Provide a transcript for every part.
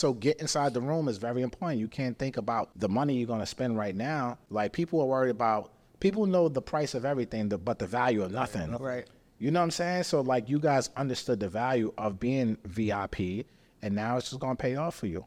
So get inside the room is very important. You can't think about the money you're going to spend right now. Like people are worried about people know the price of everything, but the value of nothing. Right. You know what I'm saying? So like you guys understood the value of being VIP, and now it's just going to pay off for you.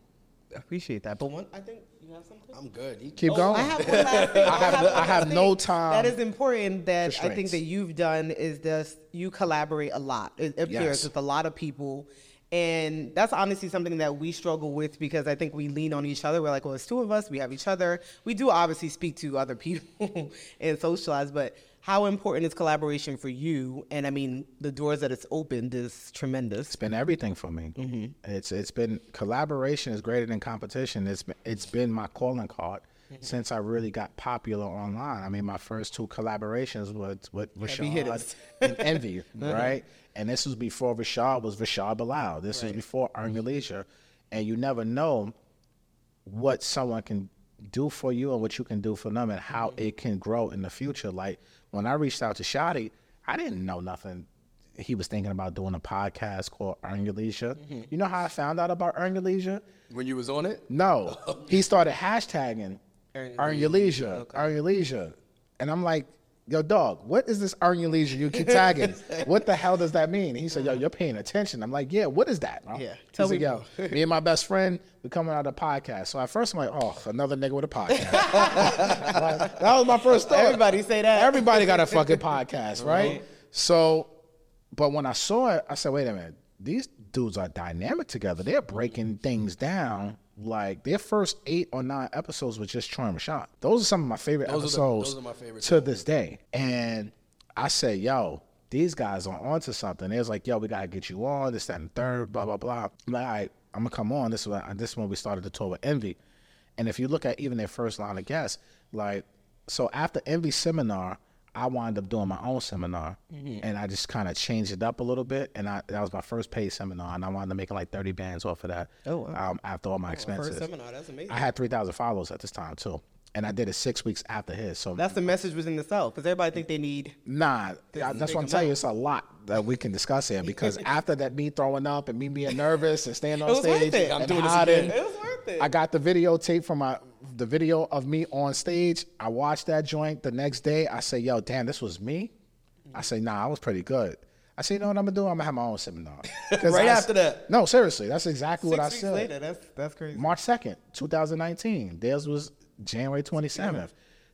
I appreciate that. But one, I think you have something. I'm good. You- Keep going. Oh, I have one last thing. I have- one I have last no time That is important that I think that you've done is just you collaborate a lot. It appears Yes. with a lot of people. And that's honestly something that we struggle with because I think we lean on each other. We're like, well, it's two of us. We have each other. We do obviously speak to other people and socialize, but how important is collaboration for you? And I mean, the doors that it's opened is tremendous. It's been everything for me. Mm-hmm. It's it's been collaboration is greater than competition. It's been, it's been my calling card since I really got popular online. I mean, my first two collaborations was with Rashad and Envy, right? And this was before Rashad was Rashad Bilal. This was before Earn Your mm-hmm. Leisure, and you never know what someone can do for you and what you can do for them and how mm-hmm. it can grow in the future. Like when I reached out to Shotty, I didn't know nothing. He was thinking about doing a podcast called Earn Your Leisure. Mm-hmm. You know how I found out about Earn Your Leisure? When you was on it, No. he started hashtagging Earn Your Leisure, Earn Your Leisure. And I'm like, yo, dog, what is this Earn Your Leisure you keep tagging? what the hell does that mean? He said, yo, you're paying attention. I'm like, yeah, what is that? bro?" Yeah, tell me yo, me and my best friend, we're coming out of the podcast. So at first I'm like, oh, another nigga with a podcast. Like, that was my first thought. Everybody say that. Everybody got a fucking podcast, right? So, but when I saw it, I said, wait a minute, these dudes are dynamic together. They're breaking things down. Like their first eight or nine episodes was just Troy and Rashad. Those are some of my favorite Those are the- episodes those are my favorite to this day. And I said, yo, these guys are onto something. They was like, yo, we gotta get you on, this, that, and third, blah, blah, blah. I'm like, all right, I'm gonna come on. This is when, this is when we started the tour with Envy. And if you look at even their first line of guests, like, so after Envy seminar, I wound up doing my own seminar, and I just kind of changed it up a little bit. And I, that was my first paid seminar, and I wound up making like thirty bands off of that. Oh, wow. um, after all my expenses, seminar, that's amazing. I had three thousand followers at this time too, and I did it six weeks after his. So That's the message within itself because everybody think they need. Nah, I- that's what I'm telling you. It's a lot that we can discuss here because after that, me throwing up and me being nervous and staying on It was worth stage, it. and I'm doing this hiding, again. It was worth it. I got the videotape from my the video of me on stage. I watched that joint the next day. I say, "Yo, damn, this was me." I say, "Nah, I was pretty good." I say, "You know what I'm gonna do? I'm gonna have my own seminar. Right I- after that. No, seriously, that's exactly what I Six said. later, that's that's crazy. March 2nd, 2019. Theirs was January 27th.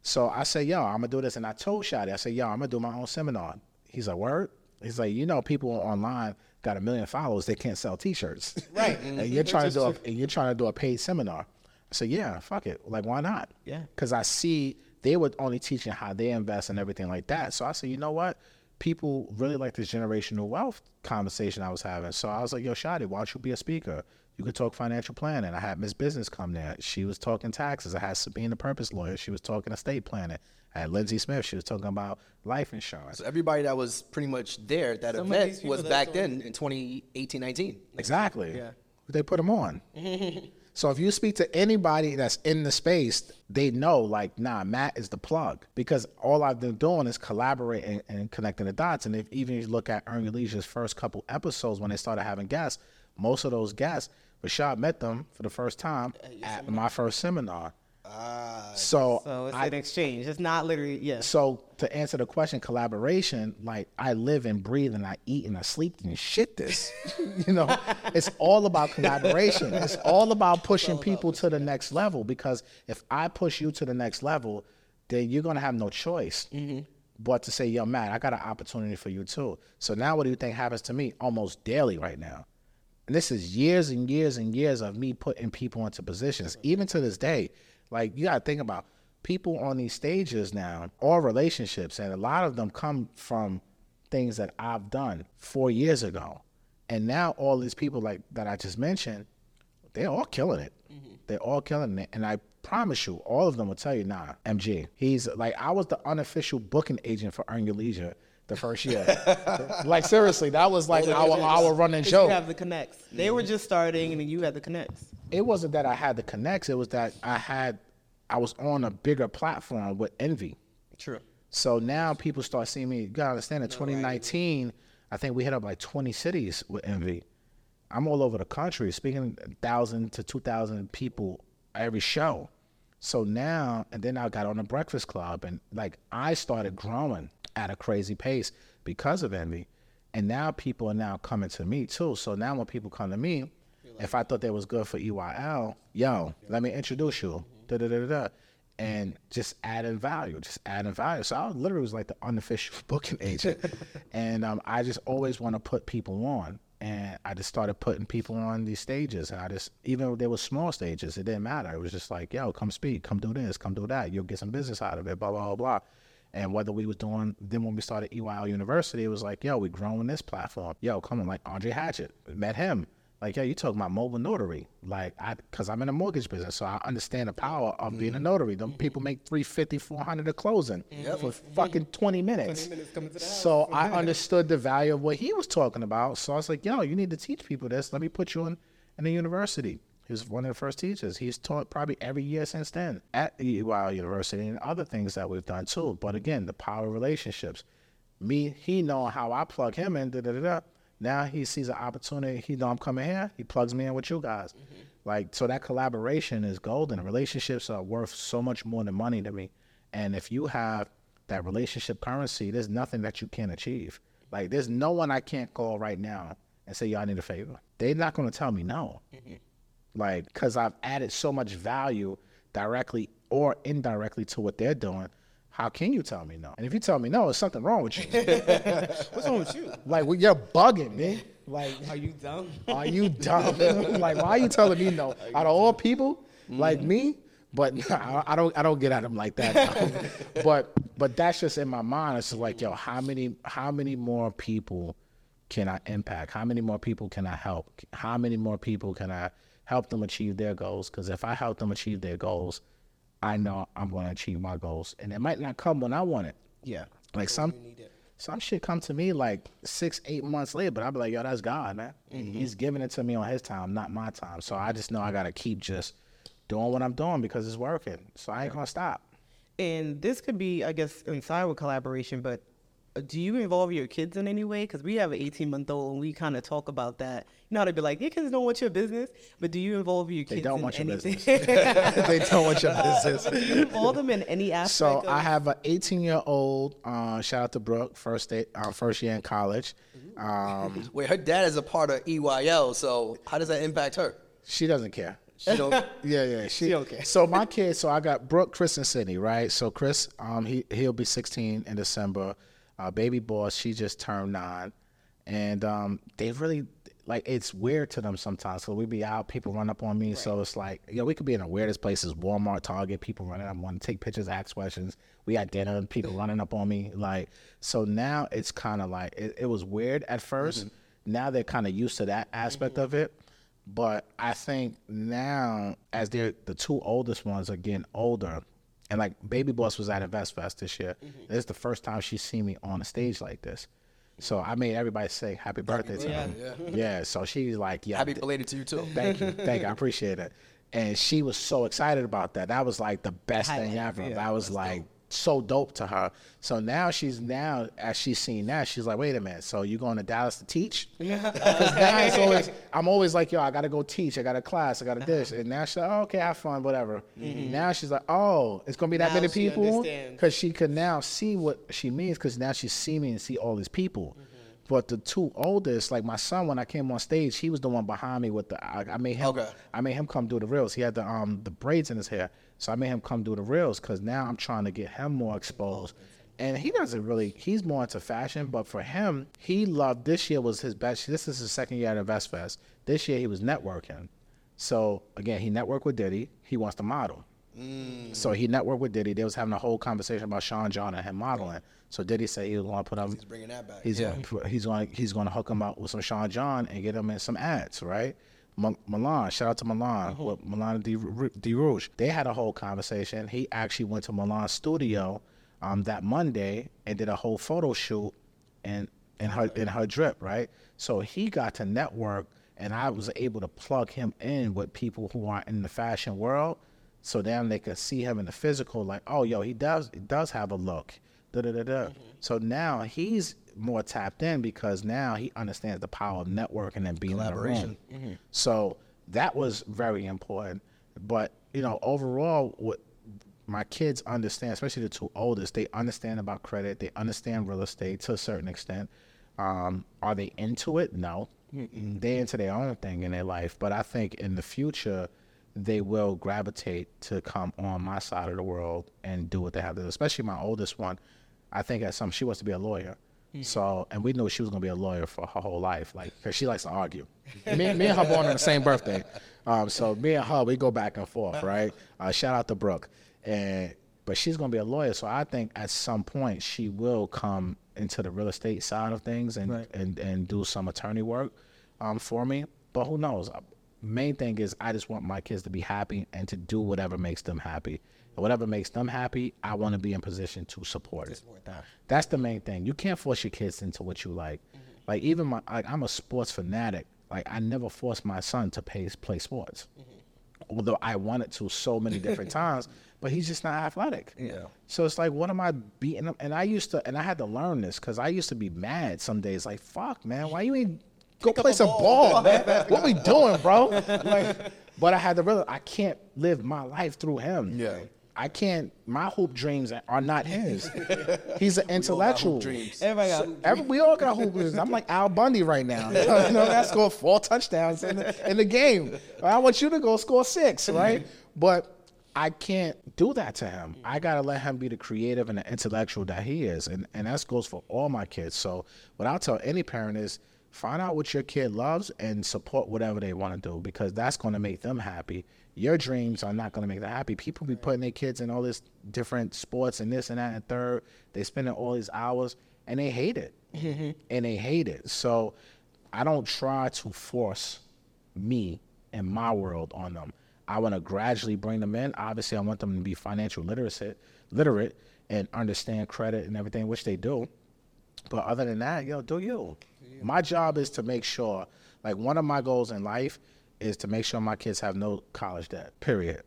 So I say, yo, I'm to do this. And I told Shotty, I said, yo, I'm to do my own seminar. He's like, word? He's like, you know, people online got a million followers. They can't sell T-shirts. Right. and you're mm-hmm. trying to do a, and you're trying to do a paid seminar. I said, yeah, fuck it. Like, why not? Yeah. Because I see they were only teaching how they invest and everything like that. So I said, you know what? People really like this generational wealth conversation I was having. So I was like, yo, Shotty, why don't you be a speaker? You could talk financial planning. I had Miss Business come there. She was talking taxes. I had Sabine, the purpose lawyer. She was talking estate planning. I had Lindsay Smith. She was talking about life insurance. so everybody that was pretty much there at that Some event was back then in 2018, 19. Exactly. Yeah. They put them on. so if you speak to anybody that's in the space, they know like, nah, Matt is the plug because all I've been doing is collaborating and connecting the dots. And if even if you look at Earn Your Leisure's first couple episodes when they started having guests, most of those guests, Rashad met them for the first time at my first seminar. Ah, so So it's I, an exchange. It's not literally yes. so to answer the question, collaboration, like I live and breathe and I eat and I sleep and shit this. you know, it's all about collaboration. It's all about pushing people to the next level because if I push you to the next level, then you're gonna have no choice. But to say, yo, Matt, I got an opportunity for you too. So now what do you think happens to me almost daily right now? And this is years and years and years of me putting people into positions. Even to this day, like you gotta think about people on these stages now, all relationships, and a lot of them come from things that I've done four years ago. And now all these people like that I just mentioned, they're all killing it. Mm-hmm. They're all killing it. And I promise you, all of them will tell you, nah, MG. He's like I was the unofficial booking agent for Earn Your Leisure the first year. like seriously, that was like our our running joke You have the connects. They were mm-hmm. just starting, and then you had the connects. It wasn't that I had the connects. It was that I had, I was on a bigger platform with Envy. True. So now people start seeing me. You gotta understand, in 2019, I think we hit up like 20 cities with Envy, I'm all over the country speaking thousand to two thousand people every show. So now, and then I got on the Breakfast Club, and like I started growing at a crazy pace because of envy, and now people are now coming to me too. So now when people come to me, if I thought that was good for EYL, yo, let me introduce you, da da da da, and just adding value, just adding value. So I literally was like the unofficial booking agent, and um, I just always want to put people on and I just started putting people on these stages. And I just, even they were small stages, it didn't matter. It was just like, yo, come speak, come do this, come do that. You'll get some business out of it, blah, blah, blah, blah. And whether we was doing, then when we started EYL University, it was like, yo, we growing this platform. Yo, come on, like Andre Hatchett, met him. Like, yeah, you talking about mobile notary. Like, I, cause I'm in a mortgage business, so I understand the power of being a mm-hmm. notary. Them mm-hmm. people make 350, 400 a closing mm-hmm. for fucking 20 minutes. minutes coming to the house. So I understood the value of what he was talking about. So I was like, yo, you need to teach people this. Let me put you in, in a university. He was one of the first teachers. He's taught probably every year since then at EYL University and other things that we've done too. But again, the power of relationships. Me, he know how I plug him in, da da da da. Now he sees an opportunity. He know I'm coming here. He plugs me in with you guys. Mm-hmm. Like so, that collaboration is golden. Relationships are worth so much more than money to me. And if you have that relationship currency, there's nothing that you can't achieve. Like there's no one I can't call right now and say, "Y'all need a favor." They're not going to tell me no. Mm-hmm. Like because I've added so much value directly or indirectly to what they're doing. How can you tell me no? And if you tell me no, there's something wrong with you. What's wrong with you? like well, you're bugging me. Like Are you dumb? are you dumb? like, why are you telling me no? Out of all people, like me, but nah, I don't, I don't get at them like that. but, but that's just in my mind. It's like, yo, how many, how many more people can I impact? How many more people can I help? How many more people can I help them achieve their goals? Because if I help them achieve their goals, I know I'm going to achieve my goals, and it might not come when I want it. Yeah. Like some some shit come to me like six, eight months later, but I'll be like, yo, that's God, man. Mm-hmm. He's giving it to me on his time, not my time. So I just know I gotta keep just doing what I'm doing because it's working. So I ain't gonna stop. And this could be, I guess, inside with collaboration, but do you involve your kids in any way? Because we have an 18 month old and we kind of talk about that. You know how to be like, your kids don't want your business, but do you involve your kids They don't in want your anything? business. they don't want your business. do you involve them in any aspect? So of, I have an 18 year old. Uh, shout out to Brooke, first day, uh, first year in college. Um, Wait, her dad is a part of EYL, so how does that impact her? she doesn't care. She don't. Yeah, yeah. She, okay. So my kids, so I got Brooke, Chris, and Sydney, right? So Chris, um, he he'll be 16 in December. Uh, baby boss, she just turned nine, and um, they really like it's weird to them sometimes. So we be out, people run up on me. So it's like, yo, we could be in the weirdest places, Walmart, Target, people running up, want to take pictures, ask questions. We at dinner, people running up on me. Like, so now it's kind of like it, it was weird at 1st Now they're kind of used to that aspect of it. But I think now, as they're the two oldest ones are getting older, and like Baby Boss was at Invest Fest this year. Mm-hmm. This is the first time she's seen me on a stage like this. So I made everybody say happy birthday to her. Yeah. So she's like, yeah. Happy belated to you too. Thank you, thank you, I appreciate it. And she was so excited about that. That was like the best thing ever. yeah. that was like so dope to her. So now she's now as she's seen that, she's like, wait a minute. So you going to Dallas to teach? Because now it's always I'm always like, yo, I gotta go teach. I got a class. I got a this. And now she's like, oh, okay, have fun, whatever. Now she's like, oh, it's gonna be that Mm-hmm. Now many people because she could now see what she means because now she's seen me and see all these people. Mm-hmm. But the two oldest, like my son, when I came on stage, he was the one behind me with the. I, I made him. Okay. I made him come do the reels. He had the um the braids in his hair, so I made him come do the reels because now I'm trying to get him more exposed. And he doesn't really. He's more into fashion, but for him, he loved. This year was his best. This is his second year at Invest Fest. This year he was networking. So again, he networked with Diddy. He wants to model. Mm. So he networked with Diddy. They was having a whole conversation about Sean John and him modeling. So Diddy said he was going to put him. He's bringing that back. He's gonna he's going he's going to hook him up with some Sean John and get him in some ads, right? M- Milan, shout out to Milan with Milan D. D. Rouge. They had a whole conversation. He actually went to Milan's studio um, that Monday and did a whole photo shoot and in her in her drip, right? So he got to network, and I was able to plug him in with people who are in the fashion world. So then they could see him in the physical, like, oh, yo, he does he does have a look. Da, da, da, da. So now he's more tapped in because now he understands the power of networking and being in a room. Collaboration. So that was very important. But you know, overall, what my kids understand, especially the two oldest, they understand about credit. They understand real estate to a certain extent. Um, are they into it? No, they into their own thing in their life. But I think in the future, they will gravitate to come on my side of the world and do what they have to do. Especially my oldest one. I think at some she wants to be a lawyer. So, and we knew she was gonna be a lawyer for her whole life, like, cause she likes to argue. me, me and her born on the same birthday, um, so me and her we go back and forth, right? Uh, shout out to Brooke, and but she's gonna be a lawyer, so I think at some point she will come into the real estate side of things and Right. and and do some attorney work um, for me. But who knows? Main thing is I just want my kids to be happy and to do whatever makes them happy. Whatever makes them happy, I want to be in position to support it. That's the main thing. You can't force your kids into what you like. Like even my, like I'm a sports fanatic. Like I never forced my son to pay, play sports, although I wanted to so many different times. But he's just not athletic. Yeah. So it's like, what am I beating him? And I used to, and I had to learn this because I used to be mad some days. Like, fuck, man, why you ain't go play some ball, man? what we doing, bro? Like, but I had to realize I can't live my life through him. Yeah. I can't. My hoop dreams are not his. He's an intellectual. dreams. Everybody got Every, we all got hoop dreams. I'm like Al Bundy right now. you know, I scored four touchdowns in the, in the game. I want you to go score six, right? But I can't do that to him. I gotta let him be the creative and the intellectual that he is, and and that goes for all my kids. So what I'll tell any parent is find out what your kid loves and support whatever they want to do because that's going to make them happy. Your dreams are not going to make them happy. People be putting their kids in all this different sports and this and that and third. They spending all these hours and they hate it, and they hate it. So I don't try to force me and my world on them. I want to gradually bring them in. Obviously, I want them to be financial literate, literate, and understand credit and everything, which they do. But other than that, yo, do you? My job is to make sure, like one of my goals in life is to make sure my kids have no college debt. Period.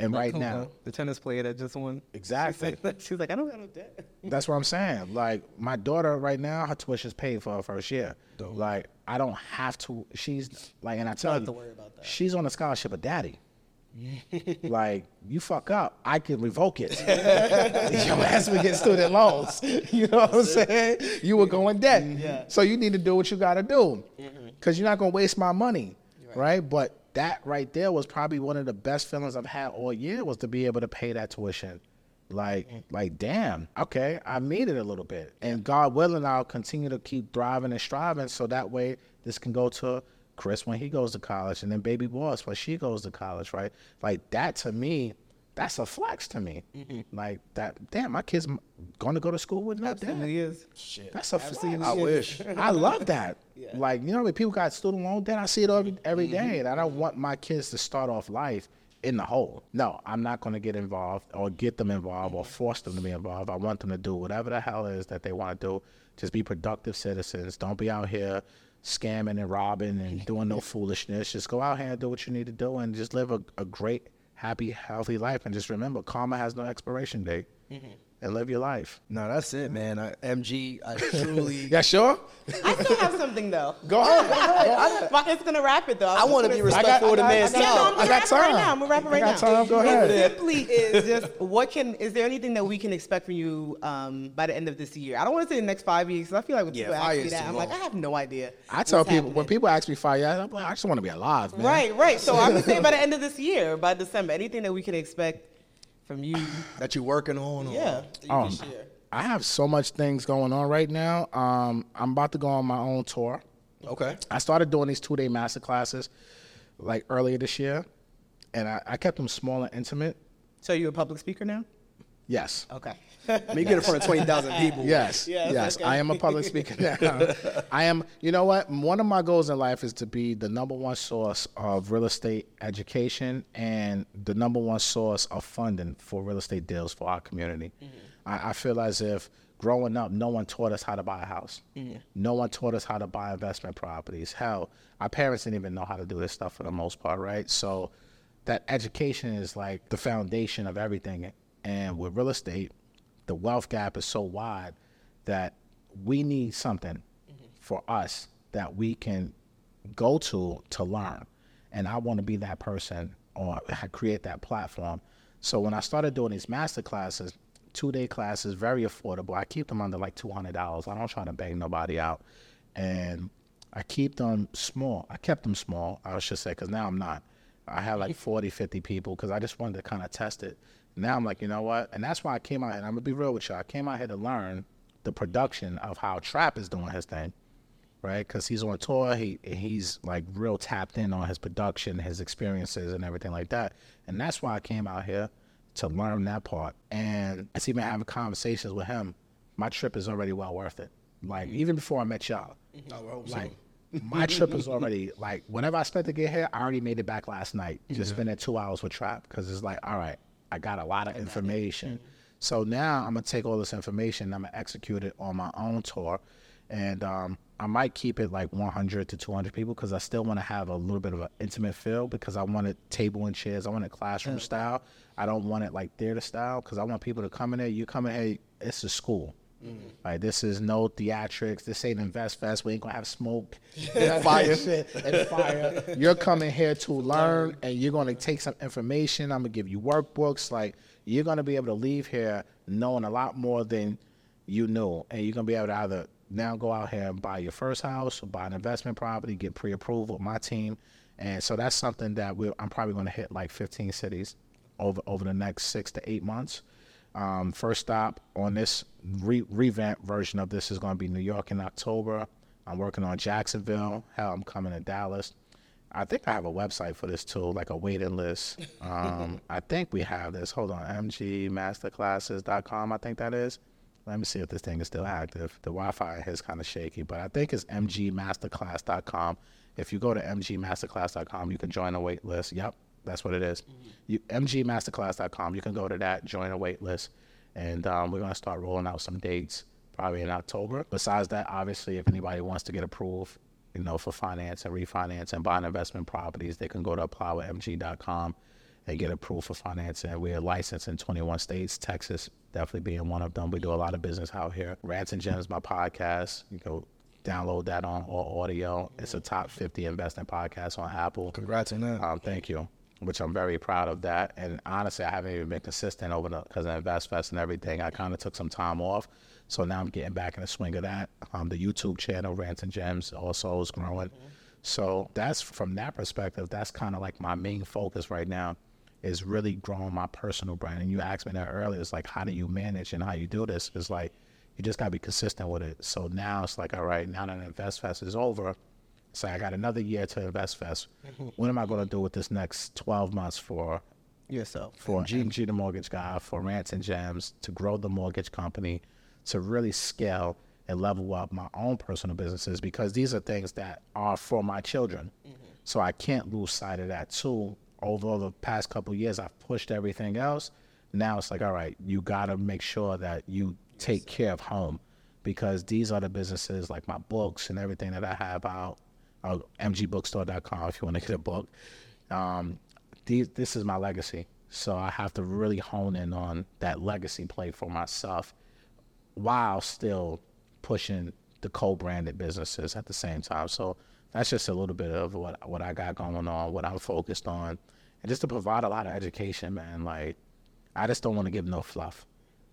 And right now, the tennis player that just won. exactly. She was like, I don't got no debt. That's what I'm saying. Like my daughter right now, her tuition's paid for her first year. Like I don't have to. She's like, and I tell have you, to worry about that. she's on a scholarship of daddy. like you fuck up, I can revoke it. Your ass would get student loans. You know what I'm saying? You would go in debt. Yeah. So you need to do what you got to do, mm-hmm. because you're not gonna waste my money, right. But that right there was probably one of the best feelings I've had all year was to be able to pay that tuition. Like, mm. like, damn, okay, I made it a little bit, and God willing, I'll continue to keep thriving and striving, so that way this can go to Chris when he goes to college, and then Baby Boss when she goes to college, right? Like that to me, that's a flex to me. Like that, damn, my kid's going to go to school with no debt. Absolutely is. That's a flex. I wish. I love that. Like you know, when people got student loan debt, I see it every every day, and I don't want my kids to start off life in the hole. No, I'm not going to get involved or get them involved or force them to be involved. I want them to do whatever the hell it is that they want to do. Just be productive citizens. Don't be out here scamming and robbing and doing no foolishness. Just go out here and do what you need to do and just live a, a great, happy, healthy life. And just remember, karma has no expiration date. Mm-hmm. And live your life. No, that's it, man. I, MG, I truly. Yeah, sure. I still have something though. Go ahead. Go ahead. My- It's gonna wrap it though. I want to be respectful got- of the I got- man's I Yeah, no, time. I'm I got wrap it right time. now. I'm gonna wrap it right I got now. time. Go It ahead. simply is just what can is there anything that we can expect from you um, by the end of this year? I don't want to say the next five years. 'cause I feel like when Yeah, people ask me that, I'm like. I have no idea. I tell what's people when people ask me five years, I'm like, I just want to be alive, man. Right, right. So I'm gonna say by the end of this year, by December, anything that we can expect from you. that you're working on. or Yeah. that you Um, can share. I have so much things going on right now. Um, I'm about to go on my own tour. Okay. I started doing these two day master classes like earlier this year, and I, I kept them small and intimate. So you a public speaker now? Yes. Okay. When you get in front of 20,000 people. Yes, Yes, yes, okay. I am a public speaker now. I am. You know what? One of my goals in life is to be the number one source of real estate education and the number one source of funding for real estate deals for our community. Mm-hmm. I, I feel as if growing up, no one taught us how to buy a house. Mm-hmm. No one taught us how to buy investment properties. Hell, our parents didn't even know how to do this stuff for the most part, right? So that education is like the foundation of everything. And with real estate, the wealth gap is so wide that we need something mm-hmm. for us that we can go to to learn. And I want to be that person or create that platform. So when I started doing these master classes, two day classes, very affordable. I keep them under like two hundred dollars. I don't try to bang nobody out, and I keep them small. I kept them small. I should say because now I'm not. I had like 40, 50 people because I just wanted to kind of test it. Now I'm like, you know what? And that's why I came out here. And I'm gonna be real with y'all. I came out here to learn the production of how Trap is doing his thing, right? Because he's on tour. He he's like real tapped in on his production, his experiences, and everything like that. And that's why I came out here to learn that part. And it's even having conversations with him. My trip is already well worth it. Like even before I met y'all, mm-hmm. Oh, like my trip is already like whenever I spent to get here, I already made it back last night. Just mm-hmm. spending two hours with Trap because it's like, all right, I got a lot of information. So now I'm gonna take all this information, and I'm gonna execute it on my own tour, and um, I might keep it like 100 to 200 people because I still want to have a little bit of an intimate feel because I want it table and chairs. I want it classroom style. I don't want it like theater style because I want people to come in here. You come in here, it's a school. Mm. Like this is no theatrics. This ain't Invest Fest. We ain't gonna have smoke, and fire, shit, and fire. You're coming here to learn, and you're gonna take some information. I'm gonna give you workbooks. Like you're gonna be able to leave here knowing a lot more than you knew, and you're gonna be able to either now go out here and buy your first house or buy an investment property, get pre-approval with my team, and so that's something that we I'm probably gonna hit like 15 cities over over the next six to eight months. Um, first stop on this re- revamp version of this is going to be New York in October. I'm working on Jacksonville. Hell, I'm coming to Dallas. I think I have a website for this too, like a waiting list. Um, I think we have this. Hold on, mgmasterclasses.com. I think that is. Let me see if this thing is still active. The Wi-Fi is kind of shaky, but I think it's mgmasterclass.com. If you go to mgmasterclass.com, you can join a wait list. Yep, that's what it is. You, mgmasterclass.com. You can go to that, join a wait list, and um, we're gonna start rolling out some dates probably in October. Besides that, obviously, if anybody wants to get approved, you know, for finance and refinance and buying investment properties, they can go to applywithmg.com and get approved for financing. We're licensed in 21 states, Texas definitely being one of them. We do a lot of business out here. Rants and Gems, my podcast. You go download that on all audio. It's a top 50 investing podcast on Apple. Congrats on that. Um, thank you, which I'm very proud of that. And honestly, I haven't even been consistent over the because of InvestFest and everything. I kind of took some time off, so now I'm getting back in the swing of that. Um, the YouTube channel, Rants and Gems, also is growing. So that's from that perspective. That's kind of like my main focus right now is really growing my personal brand. And you asked me that earlier. It's like, how do you manage and how you do this? It's like you just gotta be consistent with it. So now it's like, all right, now that InvestFest is over, so I got another year to InvestFest. Mm-hmm. What am I gonna do with this next 12 months for Yourself. for MG the mortgage guy, for Rants and Gems, to grow the mortgage company, to really scale and level up my own personal businesses because these are things that are for my children. Mm-hmm. So I can't lose sight of that too. Over the past couple of years, I've pushed everything else. Now it's like, all right, you got to make sure that you take care of home because these are the businesses like my books and everything that I have out. Uh, mgbookstore.com if you want to get a book. Um, these, this is my legacy. So I have to really hone in on that legacy play for myself while still pushing the co-branded businesses at the same time. So that's just a little bit of what what I got going on, what I'm focused on, and just to provide a lot of education, man. Like I just don't want to give no fluff.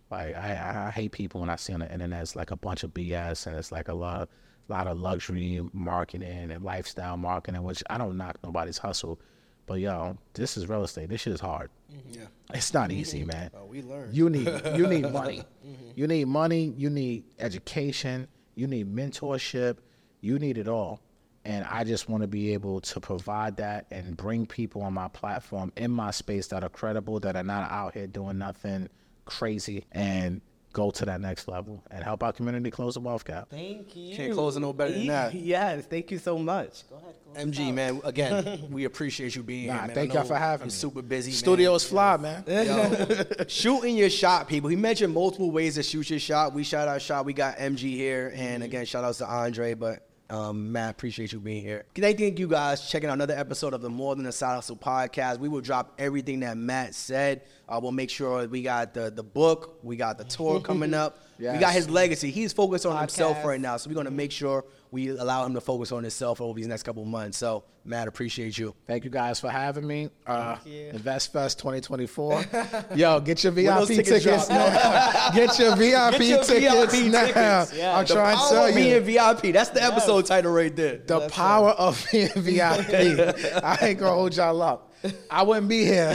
Like I, I, hate people when I see on the internet it's like a bunch of BS and it's like a lot, lot of luxury marketing and lifestyle marketing, which I don't knock nobody's hustle, but yo, this is real estate. This shit is hard. Mm-hmm. Yeah. It's not easy, man. Oh, we learned. You need you need money. Mm-hmm. You need money. You need education. You need mentorship. You need it all. And I just want to be able to provide that and bring people on my platform in my space that are credible, that are not out here doing nothing crazy, and go to that next level and help our community close the wealth gap. Thank you. Can't close it no better than that. Yes, thank you so much. Go ahead. close MG, out. man, again, we appreciate you being Nah, here, man. Thank y'all for having you're me. super busy. man. Studio is fly, man. Yo, shooting your shot, people. He mentioned multiple ways to shoot your shot. We shot our shot. We got MG here, and mm-hmm. again, shout outs to Andre. But Um, Matt, appreciate you being here. Thank thank you guys checking out another episode of the More Than a Side Hustle podcast. We will drop everything that Matt said. Uh, we'll make sure we got the the book, we got the tour coming up, we got his legacy. He's focused on himself right now, so we're gonna make sure we allow him to focus on himself over these next couple of months. So, Matt, appreciate you. Thank you guys for having me. Uh, you. InvestFest 2024. Yo, get your VIP tickets, tickets now. get your VIP Get your tickets VIP now. tickets. I'm the trying to power tell of you. being VIP. That's the episode title right there. the power of being VIP. I ain't gonna hold y'all up. I wouldn't be here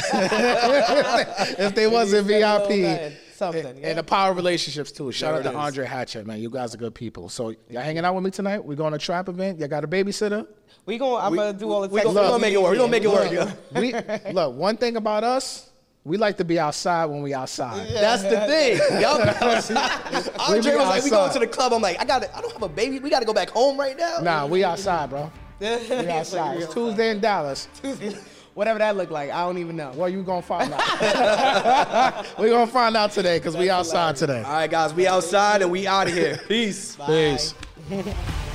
if they wasn't said a VIP. Bit, something, And, yeah. and the power of relationships too. Shout There out to it is. Andre Hatchett, man. You guys are good people. So y'all hanging out with me tonight? We going to a trap event. Y'all got a babysitter? We going I'm gonna do all the We gonna, we gonna make it work. We gonna make it work. yo. We look. One thing about us, we like to be outside when we outside. That's the thing. Y'all outside. Andre be was like, "We going to the club." I'm like, "I got, I don't have a baby. We got to go back home right now." Nah, we outside, bro. We outside. It's Tuesday in Dallas. Whatever that look like, I don't even know. Well, you gonna find out. we gonna find out today because we outside today. All right, guys, we outside and we out of here. Peace. Peace.